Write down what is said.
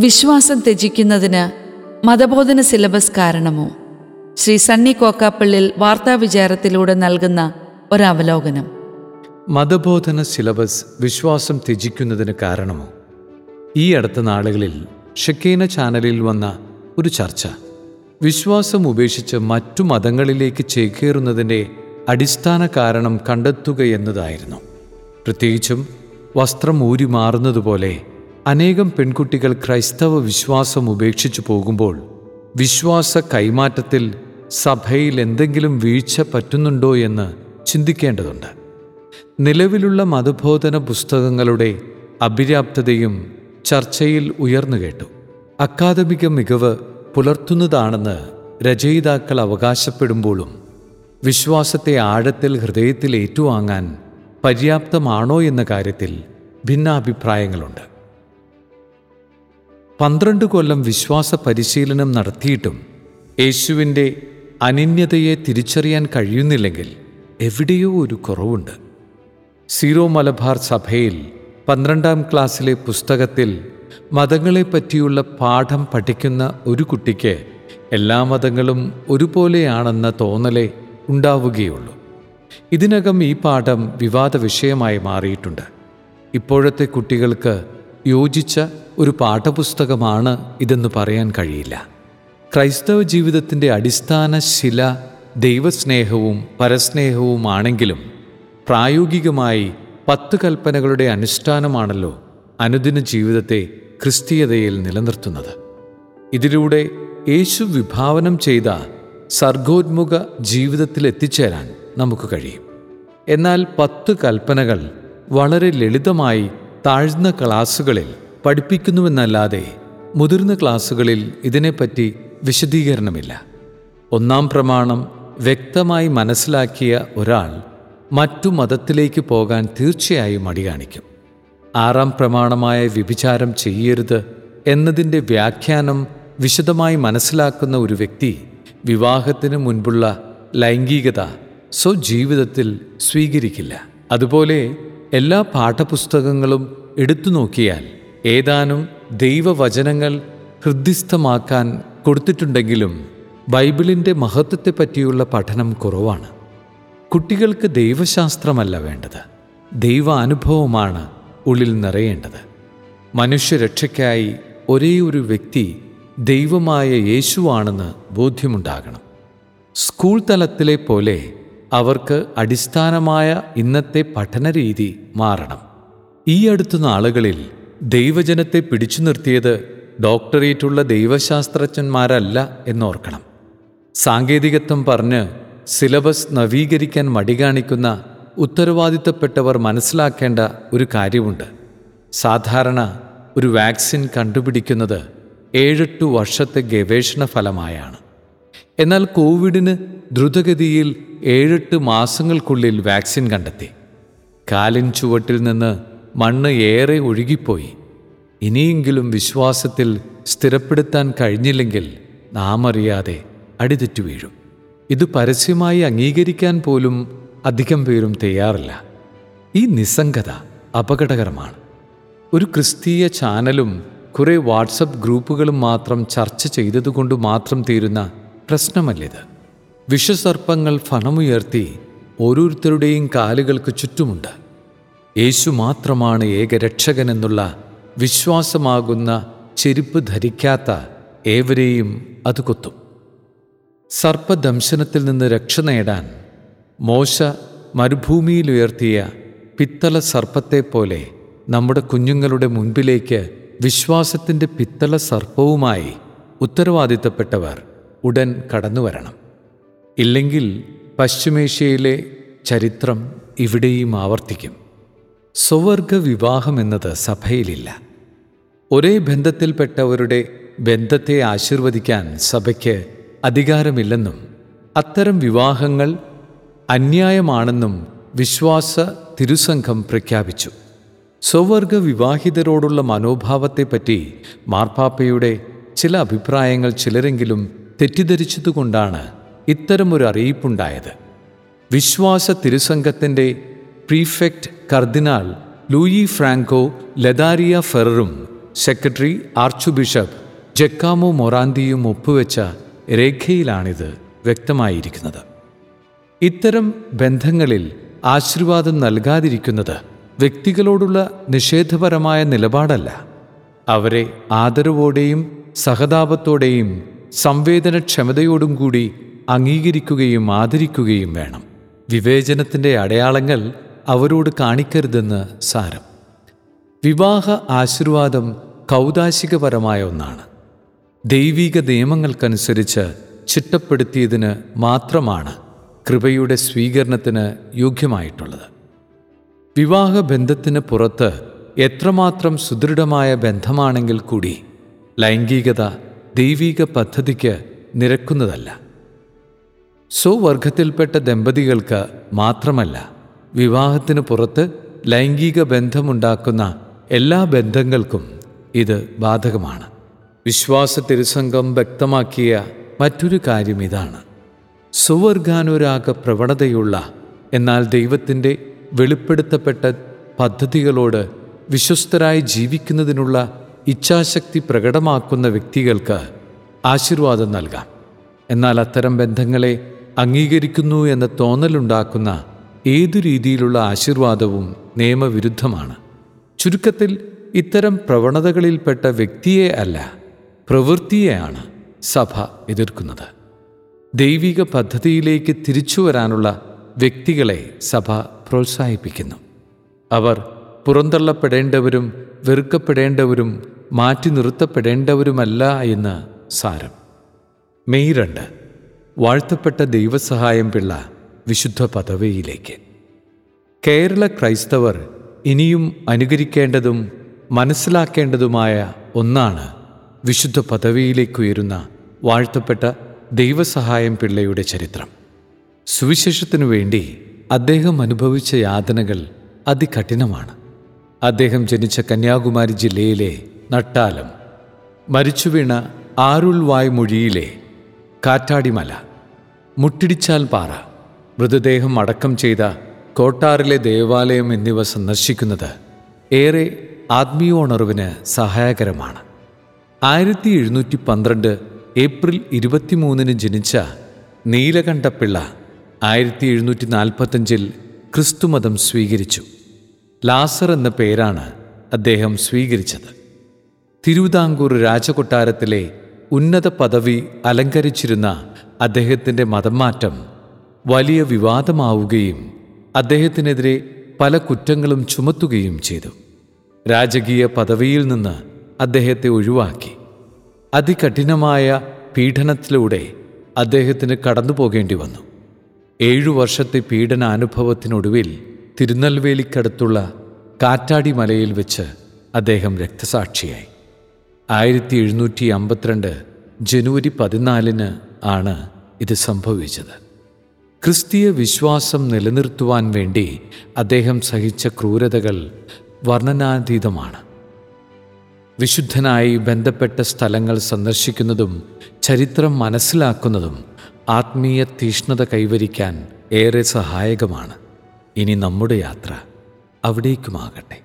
വിശ്വാസം ത്യജിക്കുന്നതിന് മതബോധന സിലബസ് കാരണമോ? ശ്രീ സണ്ണി കോക്കാപ്പള്ളിൽ വാർത്താ വിചാരത്തിലൂടെ നൽകുന്ന ഒരവലോകനം. മതബോധന സിലബസ് വിശ്വാസം ത്യജിക്കുന്നതിന് കാരണമോ? ഈ അടുത്ത നാളുകളിൽ ഷക്കീന ചാനലിൽ വന്ന ഒരു ചർച്ച. വിശ്വാസം ഉപേക്ഷിച്ച് മറ്റു മതങ്ങളിലേക്ക് ചേക്കേറുന്നതിന്റെ അടിസ്ഥാന കാരണം കണ്ടെത്തുക എന്നതായിരുന്നു. പ്രത്യേകിച്ചും വസ്ത്രം ഊരി മാറുന്നതുപോലെ അനേകം പെൺകുട്ടികൾ ക്രൈസ്തവ വിശ്വാസം ഉപേക്ഷിച്ചു പോകുമ്പോൾ വിശ്വാസ കൈമാറ്റത്തിൽ സഭയിൽ എന്തെങ്കിലും വീഴ്ച പറ്റുന്നുണ്ടോ എന്ന് ചിന്തിക്കേണ്ടതുണ്ട്. നിലവിലുള്ള മതബോധന പുസ്തകങ്ങളുടെ അപര്യാപ്തതയും ചർച്ചയിൽ ഉയർന്നു കേട്ടു. അക്കാദമിക മികവ് പുലർത്തുന്നതാണെന്ന് രചയിതാക്കൾ അവകാശപ്പെടുമ്പോഴും വിശ്വാസത്തെ ആഴത്തിൽ ഹൃദയത്തിൽ ഏറ്റുവാങ്ങാൻ പര്യാപ്തമാണോ എന്ന കാര്യത്തിൽ ഭിന്നാഭിപ്രായങ്ങളുണ്ട്. പന്ത്രണ്ട് കൊല്ലം വിശ്വാസ പരിശീലനം നടത്തിയിട്ടും യേശുവിന്റെ അനന്യതയെ തിരിച്ചറിയാൻ കഴിയുന്നില്ലെങ്കിൽ എവിടെയോ ഒരു കുറവുണ്ട്. സീറോ മലബാർ സഭയിൽ പന്ത്രണ്ടാം ക്ലാസ്സിലെ പുസ്തകത്തിൽ മതങ്ങളെപ്പറ്റിയുള്ള പാഠം പഠിക്കുന്ന ഒരു കുട്ടിക്ക് എല്ലാ മതങ്ങളും ഒരുപോലെയാണെന്ന തോന്നലേ ഉണ്ടാവുകയുള്ളൂ. ഇതിനകം ഈ പാഠം വിവാദ വിഷയമായി മാറിയിട്ടുണ്ട്. ഇപ്പോഴത്തെ കുട്ടികൾക്ക് യോജിച്ച ഒരു പാഠപുസ്തകമാണ് ഇതെന്ന് പറയാൻ കഴിയില്ല. ക്രൈസ്തവ ജീവിതത്തിന്റെ അടിസ്ഥാന ശില ദൈവസ്നേഹവും പരസ്നേഹവുമാണെങ്കിലും പ്രായോഗികമായി പത്ത് കൽപ്പനകളുടെ അനുഷ്ഠാനമാണല്ലോ അനുദിന ജീവിതത്തെ ക്രിസ്തീയതയിൽ നിലനിർത്തുന്നത്. ഇതിലൂടെ യേശു വിഭാവനം ചെയ്ത സർഗോന്മുഖ ജീവിതത്തിൽ എത്തിച്ചേരാൻ നമുക്ക് കഴിയും. എന്നാൽ പത്ത് കൽപ്പനകൾ വളരെ ലളിതമായി താഴ്ന്ന ക്ലാസ്സുകളിൽ പഠിപ്പിക്കുന്നുവെന്നല്ലാതെ മുതിർന്ന ക്ലാസ്സുകളിൽ ഇതിനെപ്പറ്റി വിശദീകരണമില്ല. ഒന്നാം പ്രമാണം വ്യക്തമായി മനസ്സിലാക്കിയ ഒരാൾ മറ്റു മതത്തിലേക്ക് പോകാൻ തീർച്ചയായും മടി കാണിക്കും. ആറാം പ്രമാണമായ വ്യഭിചാരം ചെയ്യരുത് എന്നതിന്റെ വ്യാഖ്യാനം വിശദമായി മനസ്സിലാക്കുന്ന ഒരു വ്യക്തി വിവാഹത്തിന് മുൻപുള്ള ലൈംഗികത സ്വജീവിതത്തിൽ സ്വീകരിക്കില്ല. അതുപോലെ എല്ലാ പാഠപുസ്തകങ്ങളും എടുത്തു നോക്കിയാൽ ഏതാനും ദൈവവചനങ്ങൾ ഹൃദ്യസ്ഥമാക്കാൻ കൊടുത്തിട്ടുണ്ടെങ്കിലും ബൈബിളിന്റെ മഹത്വത്തെപ്പറ്റിയുള്ള പഠനം കുറവാണ്. കുട്ടികൾക്ക് ദൈവശാസ്ത്രമല്ല വേണ്ടത്. ദൈവാനുഭവമാണ് ഉള്ളിൽ നിറയേണ്ടത്. മനുഷ്യരക്ഷയ്ക്കായി ഒരേ ഒരു വ്യക്തി ദൈവമായ യേശുവാണെന്ന് ബോധ്യമുണ്ടാകണം. സ്കൂൾ തലത്തിലെ പോലെ അവർക്ക് അടിസ്ഥാനമായ ഇന്നത്തെ പഠനരീതി മാറണം. ഈ അടുത്ത നാളുകളിൽ ദൈവജനത്തെ പിടിച്ചു നിർത്തിയത് ഡോക്ടറേറ്റുള്ള ദൈവശാസ്ത്രജ്ഞന്മാരല്ല എന്നോർക്കണം. സാങ്കേതികത്വം പറഞ്ഞ് സിലബസ് നവീകരിക്കാൻ മടി കാണിക്കുന്ന ഉത്തരവാദിത്തപ്പെട്ടവർ മനസ്സിലാക്കേണ്ട ഒരു കാര്യമുണ്ട്. സാധാരണ ഒരു വാക്സിൻ കണ്ടുപിടിക്കുന്നത് ഏഴെട്ടു വർഷത്തെ ഗവേഷണ ഫലമായാണ്. എന്നാൽ കോവിഡിന് ദ്രുതഗതിയിൽ ഏഴെട്ട് മാസങ്ങൾക്കുള്ളിൽ വാക്സിൻ കണ്ടെത്തി. കാലിൻ ചുവട്ടിൽ നിന്ന് മണ്ണ് ഏറെ ഒഴുകിപ്പോയി. ഇനിയെങ്കിലും വിശ്വാസത്തിൽ സ്ഥിരപ്പെടുത്താൻ കഴിഞ്ഞില്ലെങ്കിൽ നാം അറിയാതെ അടിതെറ്റു വീഴും. ഇത് പരസ്യമായി അംഗീകരിക്കാൻ പോലും അധികം പേരും തയ്യാറില്ല. ഈ നിസ്സംഗത അപകടകരമാണ്. ഒരു ക്രിസ്തീയ ചാനലും കുറെ വാട്സപ്പ് ഗ്രൂപ്പുകളും മാത്രം ചർച്ച ചെയ്തതുകൊണ്ട് മാത്രം തീരുന്ന പ്രശ്നമല്ലിത്. വിഷസർപ്പങ്ങൾ ഫണമുയർത്തി ഓരോരുത്തരുടെയും കാലുകൾക്ക് ചുറ്റുമുണ്ട്. യേശു മാത്രമാണ് ഏകരക്ഷകനെന്നുള്ള വിശ്വാസമാകുന്ന ചെരുപ്പ് ധരിക്കാത്ത ഏവരെയും അത് കൊത്തും. സർപ്പദംശനത്തിൽ നിന്ന് രക്ഷ നേടാൻ മോശ മരുഭൂമിയിലുയർത്തിയ പിത്തള സർപ്പത്തെപ്പോലെ നമ്മുടെ കുഞ്ഞുങ്ങളുടെ മുൻപിലേക്ക് വിശ്വാസത്തിന്റെ പിത്തള സർപ്പവുമായി ഉത്തരവാദിത്തപ്പെട്ടവർ ഉടൻ കടന്നു വരണം ഇല്ലെങ്കിൽ പശ്ചിമേഷ്യയിലെ ചരിത്രം ഇവിടെയും ആവർത്തിക്കും. സ്വവർഗ വിവാഹം എന്നത് സഭയിലില്ല. ഒരേ ബന്ധത്തിൽപ്പെട്ടവരുടെ ബന്ധത്തെ ആശീർവദിക്കാൻ സഭയ്ക്ക് അധികാരമില്ലെന്നും അത്തരം വിവാഹങ്ങൾ അന്യായമാണെന്നും വിശ്വാസ തിരുസംഘം പ്രഖ്യാപിച്ചു. സ്വവർഗ വിവാഹിതരോടുള്ള മനോഭാവത്തെപ്പറ്റി മാർപ്പാപ്പയുടെ ചില അഭിപ്രായങ്ങൾ ചിലരെങ്കിലും തെറ്റിദ്ധരിച്ചതുകൊണ്ടാണ് ഇത്തരമൊരു അറിയിപ്പുണ്ടായത്. വിശ്വാസ തിരുസംഘത്തിന്റെ prefect cardinal Luis Franco Ladaria ഫെററും secretary archbishop Giacomo മൊറാന്തിയും ഒപ്പുവെച്ച രേഖയിലാണിത് വ്യക്തമായിരിക്കുന്നത്. ഇത്തരം ബന്ധങ്ങളിൽ ആശീർവാദം നൽകാതിരിക്കുന്നത് വ്യക്തികളോടുള്ള നിഷേധപരമായ നിലപാടല്ല. അവരെ ആദരവോടെയും സഹതാപത്തോടെയും സംവേദനക്ഷമതയോടും കൂടി അംഗീകരിക്കുകയും ആദരിക്കുകയും വേണം. വിവേചനത്തിന്റെ അടയാളങ്ങൾ അവരോട് കാണിക്കരുതെന്ന് സാരം. വിവാഹ ആശീർവാദം കൗതാശികപരമായ ഒന്നാണ്. ദൈവിക നിയമങ്ങൾക്കനുസരിച്ച് ചിട്ടപ്പെടുത്തിയതിന് മാത്രമാണ് കൃപയുടെ സ്വീകരണത്തിന് യോഗ്യമായിട്ടുള്ളത്. വിവാഹ വിവാഹബന്ധത്തിന് പുറത്ത് എത്രമാത്രം സുദൃഢമായ ബന്ധമാണെങ്കിൽ കൂടി ലൈംഗികത ദൈവിക പദ്ധതിക്ക് നിരക്കുന്നതല്ല. സ്വവർഗത്തിൽപ്പെട്ട ദമ്പതികൾക്ക് മാത്രമല്ല വിവാഹത്തിന് പുറത്ത് ലൈംഗിക ബന്ധമുണ്ടാക്കുന്ന എല്ലാ ബന്ധങ്ങൾക്കും ഇത് ബാധകമാണ്. വിശ്വാസ തിരുസംഘം വ്യക്തമാക്കിയ മറ്റൊരു കാര്യം ഇതാണ്. സുവർഗാനുരാഗ പ്രവണതയുള്ള എന്നാൽ ദൈവത്തിന്റെ വെളിപ്പെടുത്തപ്പെട്ട പദ്ധതികളോട് വിശ്വസ്തരായി ജീവിക്കുന്നതിനുള്ള ഇച്ഛാശക്തി പ്രകടമാക്കുന്ന വ്യക്തികൾക്ക് ആശീർവാദം നൽകാം. എന്നാൽ അത്തരം ബന്ധങ്ങളെ അംഗീകരിക്കുന്നു എന്ന തോന്നലുണ്ടാക്കുന്ന ഏതു രീതിയിലുള്ള ആശീർവാദവും നിയമവിരുദ്ധമാണ്. ചുരുക്കത്തിൽ ഇത്തരം പ്രവണതകളിൽപ്പെട്ട വ്യക്തിയെ അല്ല പ്രവൃത്തിയെയാണ് സഭ എതിർക്കുന്നത്. ദൈവിക പദ്ധതിയിലേക്ക് തിരിച്ചു വരാനുള്ള വ്യക്തികളെ സഭ പ്രോത്സാഹിപ്പിക്കുന്നു. അവർ പുറന്തള്ളപ്പെടേണ്ടവരും വെറുക്കപ്പെടേണ്ടവരും മാറ്റി നിർത്തപ്പെടേണ്ടവരുമല്ല എന്ന് സാരം. മെയ് രണ്ട്. വാഴ്ത്തപ്പെട്ട ദൈവസഹായം പിള്ള വിശുദ്ധ പദവിയിലേക്ക്. കേരള ക്രൈസ്തവർ ഇനിയും അനുകരിക്കേണ്ടതും മനസ്സിലാക്കേണ്ടതുമായ ഒന്നാണ് വിശുദ്ധ പദവിയിലേക്കുയരുന്ന വാഴ്ത്തപ്പെട്ട ദൈവസഹായം പിള്ളയുടെ ചരിത്രം. സുവിശേഷത്തിനു വേണ്ടി അദ്ദേഹം അനുഭവിച്ച യാതനകൾ അതികഠിനമാണ്. അദ്ദേഹം ജനിച്ച കന്യാകുമാരി ജില്ലയിലെ നട്ടാലം മരിച്ചുവീണ ആരുൾവായ് മൊഴിയിലെ കാറ്റാടിമല മുട്ടിടിച്ചാൽ പാറ മൃതദേഹം അടക്കം ചെയ്ത കോട്ടാറിലെ ദേവാലയം എന്നിവ സന്ദർശിക്കുന്നത് ഏറെ ആത്മീയോണർവിന് സഹായകരമാണ്. ആയിരത്തി എഴുന്നൂറ്റി പന്ത്രണ്ട് ഏപ്രിൽ ഇരുപത്തിമൂന്നിന് ജനിച്ച നീലകണ്ഠപിള്ള ആയിരത്തി എഴുന്നൂറ്റി നാൽപ്പത്തഞ്ചിൽ ക്രിസ്തുമതം സ്വീകരിച്ചു. ലാസർ എന്ന പേരാണ് അദ്ദേഹം സ്വീകരിച്ചത്. തിരുവിതാംകൂർ രാജകൊട്ടാരത്തിലെ ഉന്നത പദവി അലങ്കരിച്ചിരുന്ന അദ്ദേഹത്തിന്റെ മതം മാറ്റം വലിയ വിവാദമാവുകയും അദ്ദേഹത്തിനെതിരെ പല കുറ്റങ്ങളും ചുമത്തുകയും ചെയ്തു. രാജകീയ പദവിയിൽ നിന്ന് അദ്ദേഹത്തെ ഒഴിവാക്കി. അതികഠിനമായ പീഡനത്തിലൂടെ അദ്ദേഹത്തിന് കടന്നു പോകേണ്ടി വന്നു. ഏഴു വർഷത്തെ പീഡനാനുഭവത്തിനൊടുവിൽ തിരുനെൽവേലിക്കടുത്തുള്ള കാറ്റാടി മലയിൽ വെച്ച് അദ്ദേഹം രക്തസാക്ഷിയായി. ആയിരത്തി എഴുന്നൂറ്റി അമ്പത്തിരണ്ട് ജനുവരി പതിനാലിന് ആണ് ഇത് സംഭവിച്ചത്. ക്രിസ്തീയ വിശ്വാസം നിലനിർത്തുവാൻ വേണ്ടി അദ്ദേഹം സഹിച്ച ക്രൂരതകൾ വർണനാതീതമാണ്. വിശുദ്ധനായി ബന്ധപ്പെട്ട സ്ഥലങ്ങൾ സന്ദർശിക്കുന്നതും ചരിത്രം മനസ്സിലാക്കുന്നതും ആത്മീയ തീഷ്ണത കൈവരിക്കാൻ ഏറെ സഹായകമാണ്. ഇനി നമ്മുടെ യാത്ര അവിടേക്കുമാകട്ടെ.